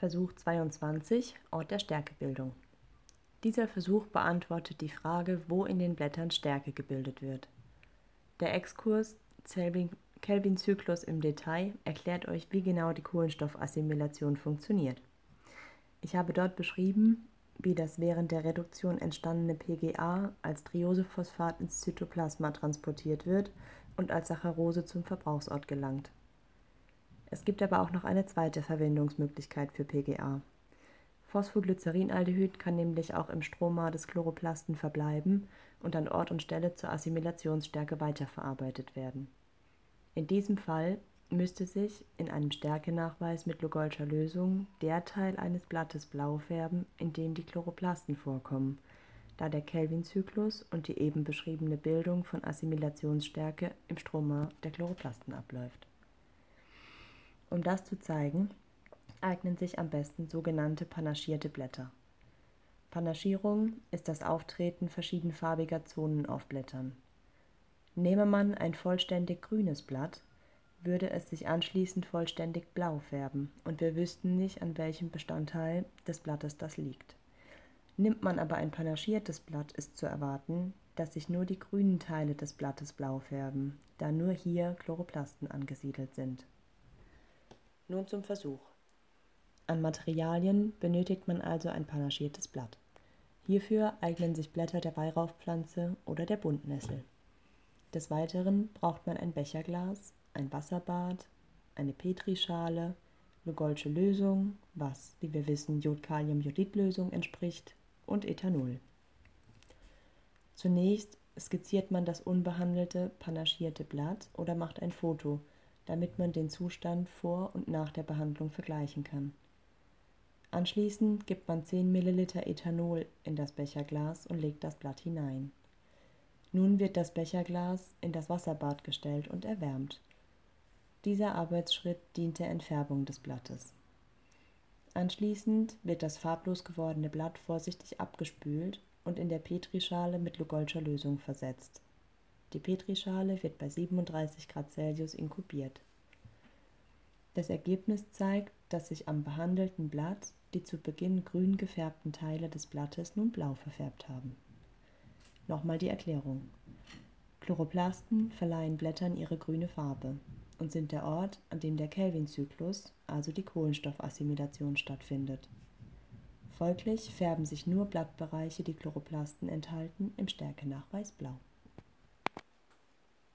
Versuch 22 Ort der Stärkebildung. Dieser Versuch beantwortet die Frage, wo in den Blättern Stärke gebildet wird. Der Exkurs Kelvin-Zyklus im Detail erklärt euch, wie genau die Kohlenstoffassimilation funktioniert. Ich habe dort beschrieben, wie das während der Reduktion entstandene PGA als Triosephosphat ins Zytoplasma transportiert wird und als Saccharose zum Verbrauchsort gelangt. Es gibt aber auch noch eine zweite Verwendungsmöglichkeit für PGA. Phosphoglycerinaldehyd kann nämlich auch im Stroma des Chloroplasten verbleiben und an Ort und Stelle zur Assimilationsstärke weiterverarbeitet werden. In diesem Fall müsste sich in einem Stärkenachweis mit Lugolscher Lösung der Teil eines Blattes blau färben, in dem die Chloroplasten vorkommen, da der Kelvin-Zyklus und die eben beschriebene Bildung von Assimilationsstärke im Stroma der Chloroplasten abläuft. Um das zu zeigen, eignen sich am besten sogenannte panaschierte Blätter. Panaschierung ist das Auftreten verschiedenfarbiger Zonen auf Blättern. Nehme man ein vollständig grünes Blatt, würde es sich anschließend vollständig blau färben und wir wüssten nicht, an welchem Bestandteil des Blattes das liegt. Nimmt man aber ein panaschiertes Blatt, ist zu erwarten, dass sich nur die grünen Teile des Blattes blau färben, da nur hier Chloroplasten angesiedelt sind. Nun zum Versuch. An Materialien benötigt man also ein panaschiertes Blatt. Hierfür eignen sich Blätter der Weihrauchpflanze oder der Buntnessel. Des Weiteren braucht man ein Becherglas, ein Wasserbad, eine Petrischale, Lugolsche Lösung, was, wie wir wissen, Jod-Kalium-Jodid-Lösung entspricht, und Ethanol. Zunächst skizziert man das unbehandelte, panaschierte Blatt oder macht ein Foto, damit man den Zustand vor und nach der Behandlung vergleichen kann. Anschließend gibt man 10 ml Ethanol in das Becherglas und legt das Blatt hinein. Nun wird das Becherglas in das Wasserbad gestellt und erwärmt. Dieser Arbeitsschritt dient der Entfärbung des Blattes. Anschließend wird das farblos gewordene Blatt vorsichtig abgespült und in der Petrischale mit Lugolscher Lösung versetzt. Die Petrischale wird bei 37 Grad Celsius inkubiert. Das Ergebnis zeigt, dass sich am behandelten Blatt die zu Beginn grün gefärbten Teile des Blattes nun blau verfärbt haben. Nochmal die Erklärung. Chloroplasten verleihen Blättern ihre grüne Farbe und sind der Ort, an dem der Kelvin-Zyklus, also die Kohlenstoffassimilation, stattfindet. Folglich färben sich nur Blattbereiche, die Chloroplasten enthalten, im Stärkenachweis blau